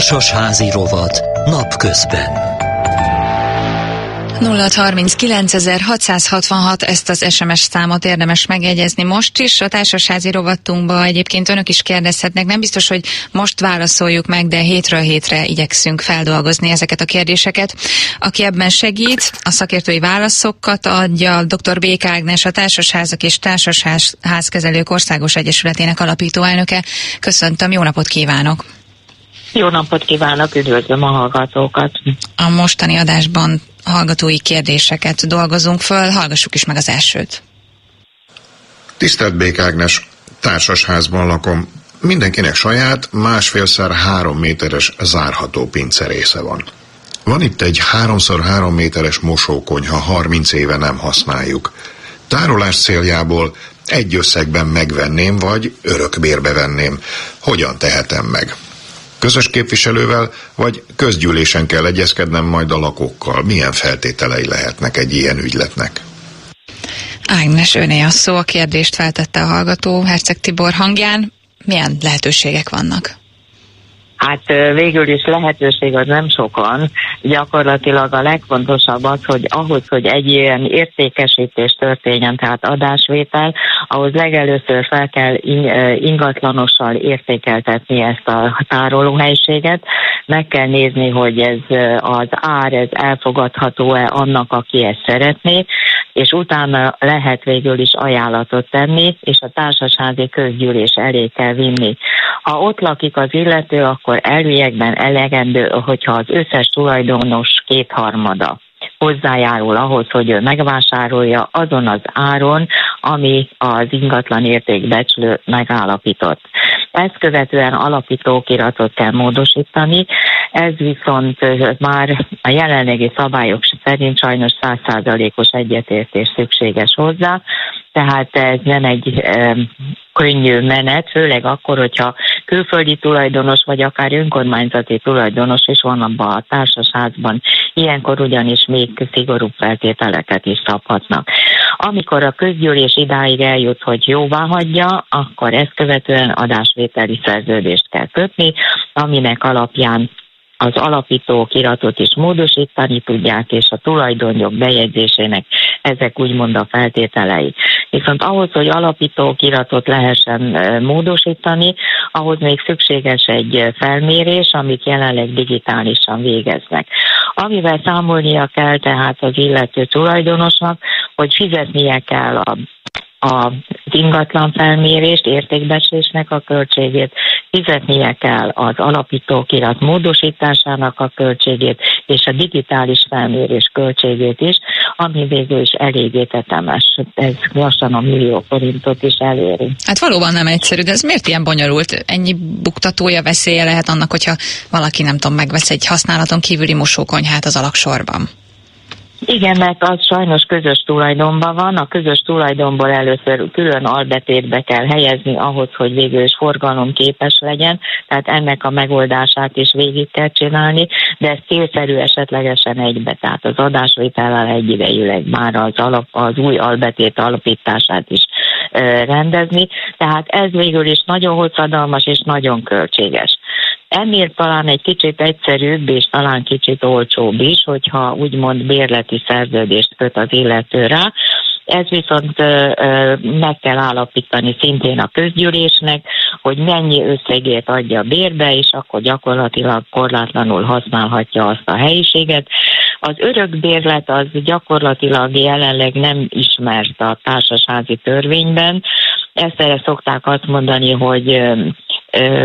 Társasházi rovat napközben. 0639 ezt az SMS számot érdemes megjegyezni most is. A társasházi rovatunkba egyébként önök is kérdezhetnek. Nem biztos, hogy most válaszoljuk meg, de hétről hétre igyekszünk feldolgozni ezeket a kérdéseket. Aki ebben segít, a szakértői válaszokat adja dr. Bék Ágnes, a Társasházak és Társasházkezelők Országos Egyesületének alapító elnöke. Köszöntöm, jó napot kívánok! Jó napot kívánok, üdvözlöm a hallgatókat! A mostani adásban hallgatói kérdéseket dolgozunk föl, hallgassuk is meg az elsőt. Tisztelt Bék Ágnes, társasházban lakom. Mindenkinek saját, másfélszer három méteres zárható pincerésze van. Van itt egy háromszor három méteres mosókonyha, 30 éve nem használjuk. Tárolás céljából egy összegben megvenném, vagy örökbérbe venném. Hogyan tehetem meg? Közös képviselővel, vagy közgyűlésen kell egyezkednem majd a lakókkal? Milyen feltételei lehetnek egy ilyen ügyletnek? Ágnes, öné a szó, a kérdést feltette a hallgató Herceg Tibor hangján. Milyen lehetőségek vannak? Hát végül is lehetőség az nem sokan. Gyakorlatilag a legfontosabb az, hogy ahhoz, hogy egy ilyen értékesítés történjen, tehát adásvétel, ahhoz legelőször fel kell ingatlanossal értékeltetni ezt a tárolóhelységet. Meg kell nézni, hogy ez az ár, ez elfogadható-e annak, aki ezt szeretné, és utána lehet végül is ajánlatot tenni, és a társasági közgyűlés elé kell vinni. Ha ott lakik az illető, akkor elviekben elegendő, hogyha az összes tulajdonos kétharmada hozzájárul ahhoz, hogy ő megvásárolja azon az áron, ami az ingatlan értékbecslő megállapított. Ezt követően alapítókiratot kell módosítani, ez viszont már a jelenlegi szabályok szerint sajnos százszázalékos egyetértés szükséges hozzá, tehát ez nem egy könnyű menet, főleg akkor, hogyha külföldi tulajdonos, vagy akár önkormányzati tulajdonos is van abban a társasházban. Ilyenkor ugyanis még szigorúbb feltételeket is szabhatnak. Amikor a közgyűlés idáig eljut, hogy jóvá hagyja, akkor ezt követően adásvételi szerződést kell kötni, aminek alapján az alapító kiratot is módosítani tudják, és a tulajdonjog bejegyzésének ezek úgymond a feltételei. Viszont ahhoz, hogy alapító kiratot lehessen módosítani, ahhoz még szükséges egy felmérés, amit jelenleg digitálisan végeznek. Amivel számolnia kell tehát az illető tulajdonosnak, hogy fizetnie kell a az ingatlan felmérést, értékbecslésnek a költségét, fizetnie kell az alapítókirat módosításának a költségét, és a digitális felmérés költségét is, ami végül is eléggé tetemes. Ez lassan a millió forintot is eléri. Hát valóban nem egyszerű, de ez miért ilyen bonyolult? Ennyi buktatója, veszélye lehet annak, hogyha valaki nem tudom, megvesz egy használaton kívüli mosókonyhát az alaksorban? Igen, mert az sajnos közös tulajdonban van. A közös tulajdonból először külön albetétbe kell helyezni ahhoz, hogy végül is forgalomképes legyen, tehát ennek a megoldását is végig kell csinálni, de ez célszerű esetlegesen egybe, tehát az adásvétellel egyidejűleg már az, alap, az új albetét alapítását is rendezni, tehát ez végül is nagyon hosszadalmas és nagyon költséges. Ennél talán egy kicsit egyszerűbb és talán kicsit olcsóbb is, hogyha úgymond bérleti szerződést köt az illető rá, ez viszont meg kell állapítani szintén a közgyűlésnek, hogy mennyi összegét adja bérbe, és akkor gyakorlatilag korlátlanul használhatja azt a helyiséget. Az örökbérlet az gyakorlatilag jelenleg nem ismert a társasházi törvényben, ezt erre szokták azt mondani, hogy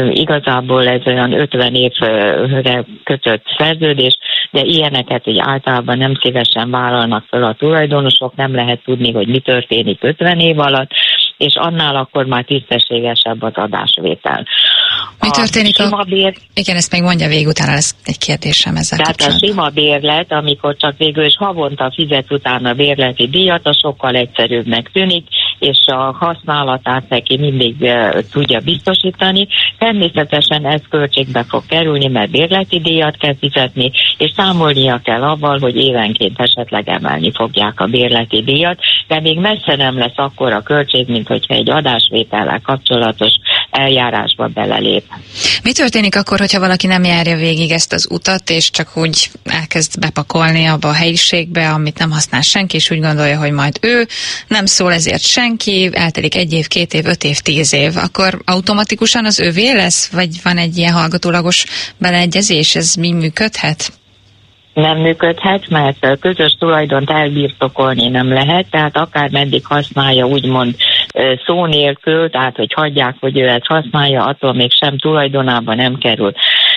igazából ez olyan 50 évre kötött szerződés, de ilyeneket így általában nem szívesen vállalnak fel a tulajdonosok, nem lehet tudni, hogy mi történik 50 év alatt, és annál akkor már tisztességesebb az adásvétel. Mi történik a... a... Bér... Igen, ezt még mondja végig, utána lesz egy kérdésem ezzel Tehát a sima bérlet, amikor csak végül is havonta fizet utána bérleti díjat, a sokkal egyszerűbbnek tűnik, és a használatát neki mindig tudja biztosítani. Természetesen ez költségbe fog kerülni, mert bérleti díjat kell fizetni, és számolnia kell avval, hogy évenként esetleg emelni fogják a bérleti díjat, de még messze nem lesz akkor a költség, mint hogyha egy adásvétellel kapcsolatos eljárásba belelép. Mi történik akkor, hogyha valaki nem járja végig ezt az utat, és csak úgy elkezd bepakolni abba a helyiségbe, amit nem használ senki, és úgy gondolja, hogy majd ő nem szól ezért senki, eltelik egy év, két év, öt év, tíz év, akkor automatikusan az övé lesz, vagy van egy ilyen hallgatólagos beleegyezés, ez mi működhet? nem működhet, mert közös tulajdont elbirtokolni nem lehet, tehát akár meddig használja úgymond szó nélkül, tehát hogy hagyják, hogy ő ezt használja, attól még sem tulajdonába nem kerül.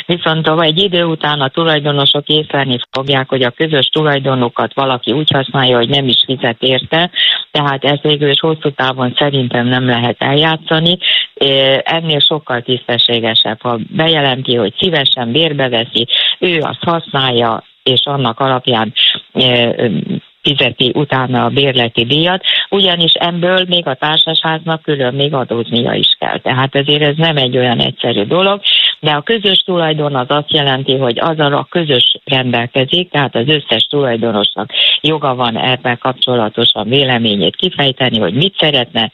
Viszont egy idő után a tulajdonosok észlelni fogják, hogy a közös tulajdonokat valaki úgy használja, hogy nem is fizet érte, tehát ezt végül is hosszú távon szerintem nem lehet eljátszani. Ennél sokkal tisztességesebb, ha bejelenti, hogy szívesen bérbe veszi, ő azt használja, és annak alapján fizeti utána a bérleti díjat, ugyanis ebből még a társasháznak külön még adóznia is kell. Tehát ezért ez nem egy olyan egyszerű dolog, de a közös tulajdon az azt jelenti, hogy azzal a közös rendelkezik, tehát az összes tulajdonosnak joga van ebben kapcsolatosan véleményét kifejteni, hogy mit szeretne.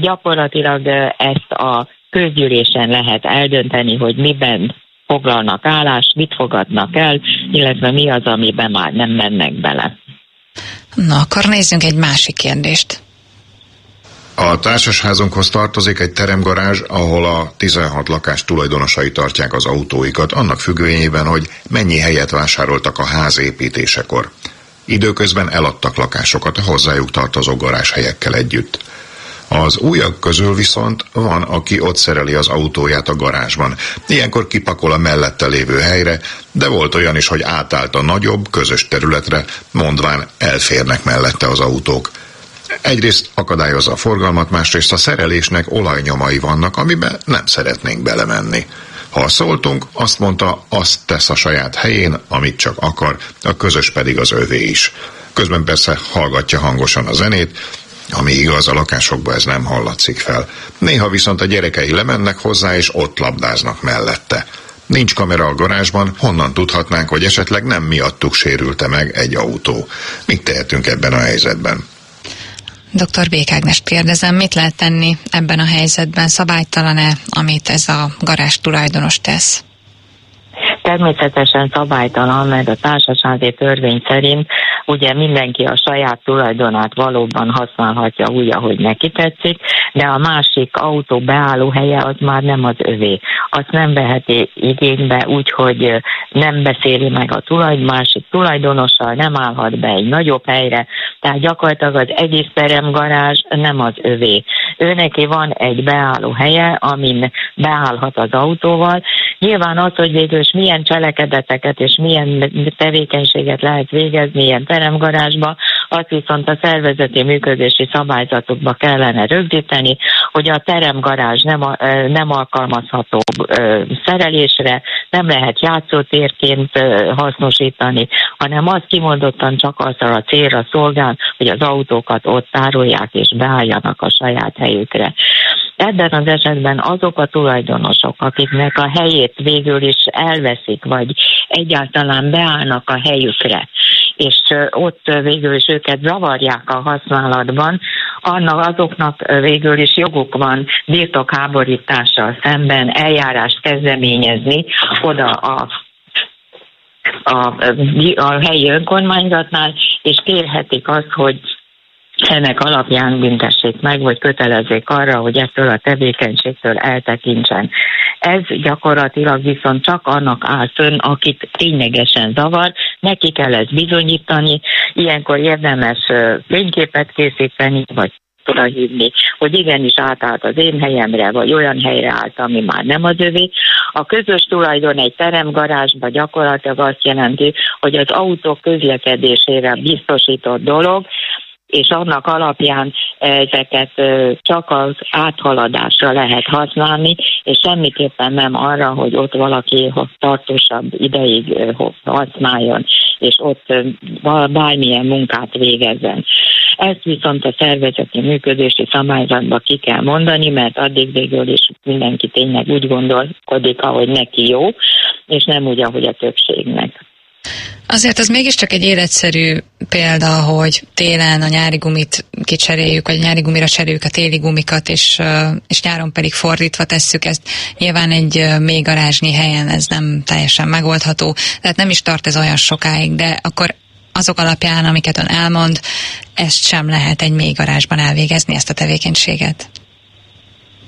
Gyakorlatilag ezt a közgyűlésen lehet eldönteni, hogy miben foglalnak állást, mit fogadnak el, illetve mi az, amiben már nem mennek bele. Na, akkor nézzünk egy másik kérdést. A társasházunkhoz tartozik egy teremgarázs, ahol a 16 lakás tulajdonosai tartják az autóikat, annak függvényében, hogy mennyi helyet vásároltak a ház építésekor. Időközben eladtak lakásokat a hozzájuk tartozó garázshelyekkel együtt. Az újak közül viszont van, aki ott szereli az autóját a garázsban. Ilyenkor kipakol a mellette lévő helyre, de volt olyan is, hogy átállt a nagyobb, közös területre, mondván elférnek mellette az autók. Egyrészt akadályozza a forgalmat, másrészt a szerelésnek olajnyomai vannak, amiben nem szeretnénk belemenni. Ha szóltunk, azt mondta, azt tesz a saját helyén, amit csak akar, a közös pedig az övé is. Közben persze hallgatja hangosan a zenét, ami igaz, a lakásokban ez nem hallatszik fel. Néha viszont a gyerekei lemennek hozzá, és ott labdáznak mellette. Nincs kamera a garázsban, honnan tudhatnánk, hogy esetleg nem miattuk sérülte meg egy autó. Mit tehetünk ebben a helyzetben? Dr. Békágnest kérdezem, mit lehet tenni ebben a helyzetben? Szabálytalan-e, amit ez a garázs tulajdonos tesz? Természetesen szabálytalan, mert a társasági törvény szerint ugye mindenki a saját tulajdonát valóban használhatja úgy, ahogy neki tetszik, de a másik autó beálló helye az már nem az övé. Azt nem veheti igénybe úgy, hogy nem beszéli meg a tulajdon, másik tulajdonossal, nem állhat be egy nagyobb helyre, tehát gyakorlatilag az egész teremgarázs nem az övé. Ő neki van egy beálló helye, amin beállhat az autóval. Nyilván az, hogy végül is milyen cselekedeteket és milyen tevékenységet lehet végezni ilyen teremgarázsba, azt viszont a szervezeti működési szabályzatokba kellene rögzíteni, hogy a teremgarázs nem, nem alkalmazható szerelésre, nem lehet játszótérként hasznosítani, hanem az kimondottan csak azzal a célra szolgál, hogy az autókat ott tárolják és beálljanak a saját helyükre. Ebben az esetben azok a tulajdonosok, akiknek a helyét végül is elveszik, vagy egyáltalán beállnak a helyükre, és ott végül is őket zavarják a használatban, annak azoknak végül is joguk van birtokháborítással szemben eljárást kezdeményezni oda a a, a helyi önkormányzatnál, és kérhetik azt, hogy ennek alapján büntessék meg, vagy kötelezzék arra, hogy ettől a tevékenységtől eltekintsen. Ez gyakorlatilag viszont csak annak áll fönn, akit ténylegesen zavar, neki kell ezt bizonyítani, ilyenkor érdemes fényképet készíteni, vagy oda hívni, hogy igenis átállt az én helyemre, vagy olyan helyre állt, ami már nem az övé. A közös tulajdon egy teremgarázsba gyakorlatilag azt jelenti, hogy az autók közlekedésére biztosított dolog, és annak alapján ezeket csak az áthaladásra lehet használni, és semmiképpen nem arra, hogy ott valaki tartósabb ideig használjon, és ott bármilyen munkát végezzen. Ezt viszont a szervezeti működési szabályzatba ki kell mondani, mert addig végül is mindenki tényleg úgy gondolkodik, ahogy neki jó, és nem úgy, ahogy a többségnek. Azért az mégiscsak egy életszerű példa, hogy télen a nyári gumit kicseréljük, vagy a nyári gumira cseréljük a téli gumikat, és, és nyáron pedig fordítva tesszük ezt. Nyilván egy még garázsnyi helyen ez nem teljesen megoldható, tehát nem is tart ez olyan sokáig, de akkor azok alapján, amiket ön elmond, ezt sem lehet egy mély garázsban elvégezni, ezt a tevékenységet.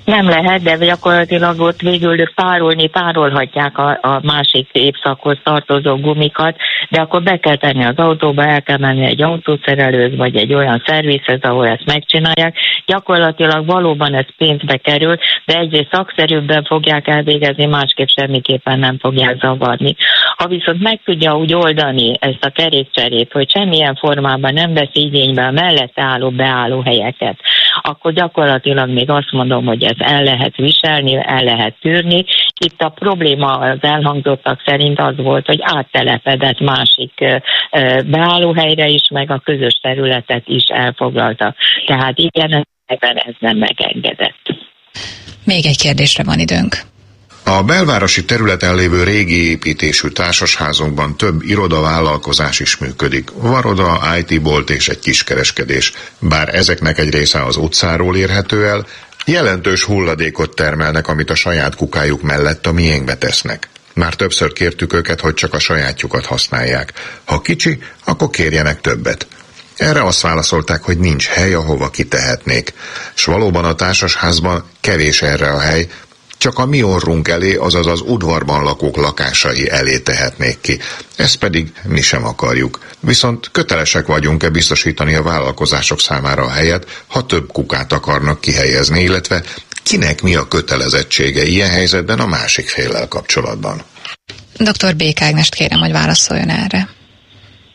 Nem lehet, de gyakorlatilag ott végül párolni párolhatják a, a másik évszakhoz tartozó gumikat, de akkor be kell tenni az autóba, el kell menni egy autószerelőz, vagy egy olyan szervizhez, ahol ezt megcsinálják. Gyakorlatilag valóban ez pénzbe kerül, de egyrészt szakszerűbben fogják elvégezni, másképp semmiképpen nem fogják zavarni. Ha viszont meg tudja úgy oldani ezt a kerékcserét, hogy semmilyen formában nem vesz igénybe a mellette álló beálló helyeket, akkor gyakorlatilag még azt mondom, hogy ez el lehet viselni, el lehet tűrni. Itt a probléma az elhangzottak szerint az volt, hogy áttelepedett másik beállóhelyre is, meg a közös területet is elfoglalta. Tehát igen, ebben ez nem megengedett. Még egy kérdésre van időnk. A belvárosi területen lévő régi építésű társasházunkban több irodavállalkozás is működik. Varoda, IT-bolt és egy kiskereskedés. Bár ezeknek egy része az utcáról érhető el, jelentős hulladékot termelnek, amit a saját kukájuk mellett a miénkbe tesznek. Már többször kértük őket, hogy csak a sajátjukat használják. Ha kicsi, akkor kérjenek többet. Erre azt válaszolták, hogy nincs hely, ahova kitehetnék. S valóban a társasházban kevés erre a hely, csak a mi orrunk elé, azaz az udvarban lakók lakásai elé tehetnék ki. Ezt pedig mi sem akarjuk. Viszont kötelesek vagyunk-e biztosítani a vállalkozások számára a helyet, ha több kukát akarnak kihelyezni, illetve kinek mi a kötelezettsége ilyen helyzetben a másik féllel kapcsolatban. Dr. Bék Ágnest kérem, hogy válaszoljon erre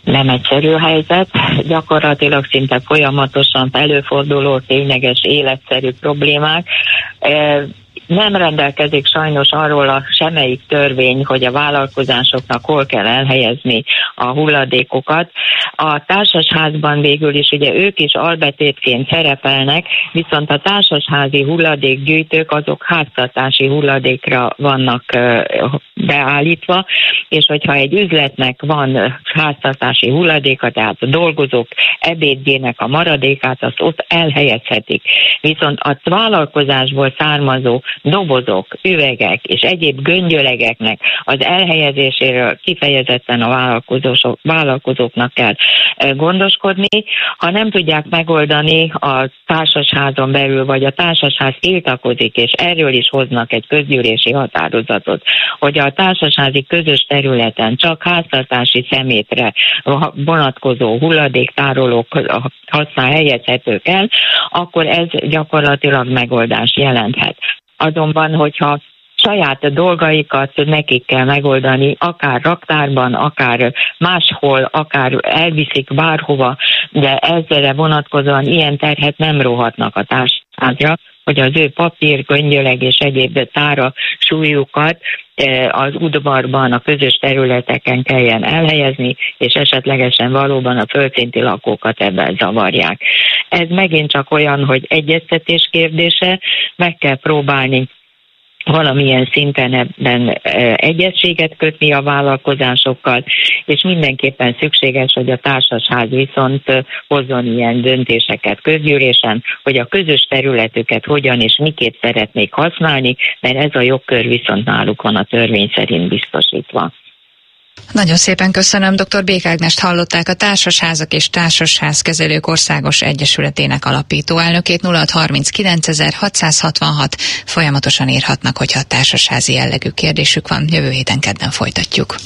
nem egyszerű helyzet, gyakorlatilag szinte folyamatosan előforduló tényleges életszerű problémák nem rendelkezik sajnos arról a semmelyik törvény, hogy a vállalkozásoknak hol kell elhelyezni a hulladékokat. A társasházban végül is ugye ők is albetétként szerepelnek, viszont a társasházi hulladékgyűjtők azok háztartási hulladékra vannak beállítva, és hogyha egy üzletnek van háztartási hulladéka, tehát a dolgozók ebédjének a maradékát, azt ott elhelyezhetik. Viszont a vállalkozásból származó dobozok, üvegek és egyéb göngyölegeknek az elhelyezéséről kifejezetten a vállalkozóknak kell gondoskodni. Ha nem tudják megoldani a társasházon belül, vagy a társasház tiltakozik, és erről is hoznak egy közgyűlési határozatot, hogy a társasházi közös területen csak háztartási szemétre vonatkozó hulladéktárolók használ helyezhetők el, akkor ez gyakorlatilag megoldás jelenthet. Azonban, hogyha saját dolgaikat nekik kell megoldani, akár raktárban, akár máshol, akár elviszik bárhova, de ezzel vonatkozóan ilyen terhet nem rohatnak a társadalmra, hogy az ő papír, göngyöleg és egyéb tára súlyukat e, az udvarban, a közös területeken kelljen elhelyezni, és esetlegesen valóban a földszinti lakókat ebben zavarják. Ez megint csak olyan, hogy egyeztetés kérdése, meg kell próbálni valamilyen szinten ebben egyességet kötni a vállalkozásokkal, és mindenképpen szükséges, hogy a társasház viszont hozzon ilyen döntéseket közgyűlésen, hogy a közös területüket hogyan és miként szeretnék használni, mert ez a jogkör viszont náluk van a törvény szerint biztosítva. Nagyon szépen köszönöm. Dr. Békágnest hallották a Társasházak és Társasházkezelők Országos Egyesületének alapító elnökét 0639 Folyamatosan írhatnak, hogyha társasházi jellegű kérdésük van. Jövő héten kedden folytatjuk.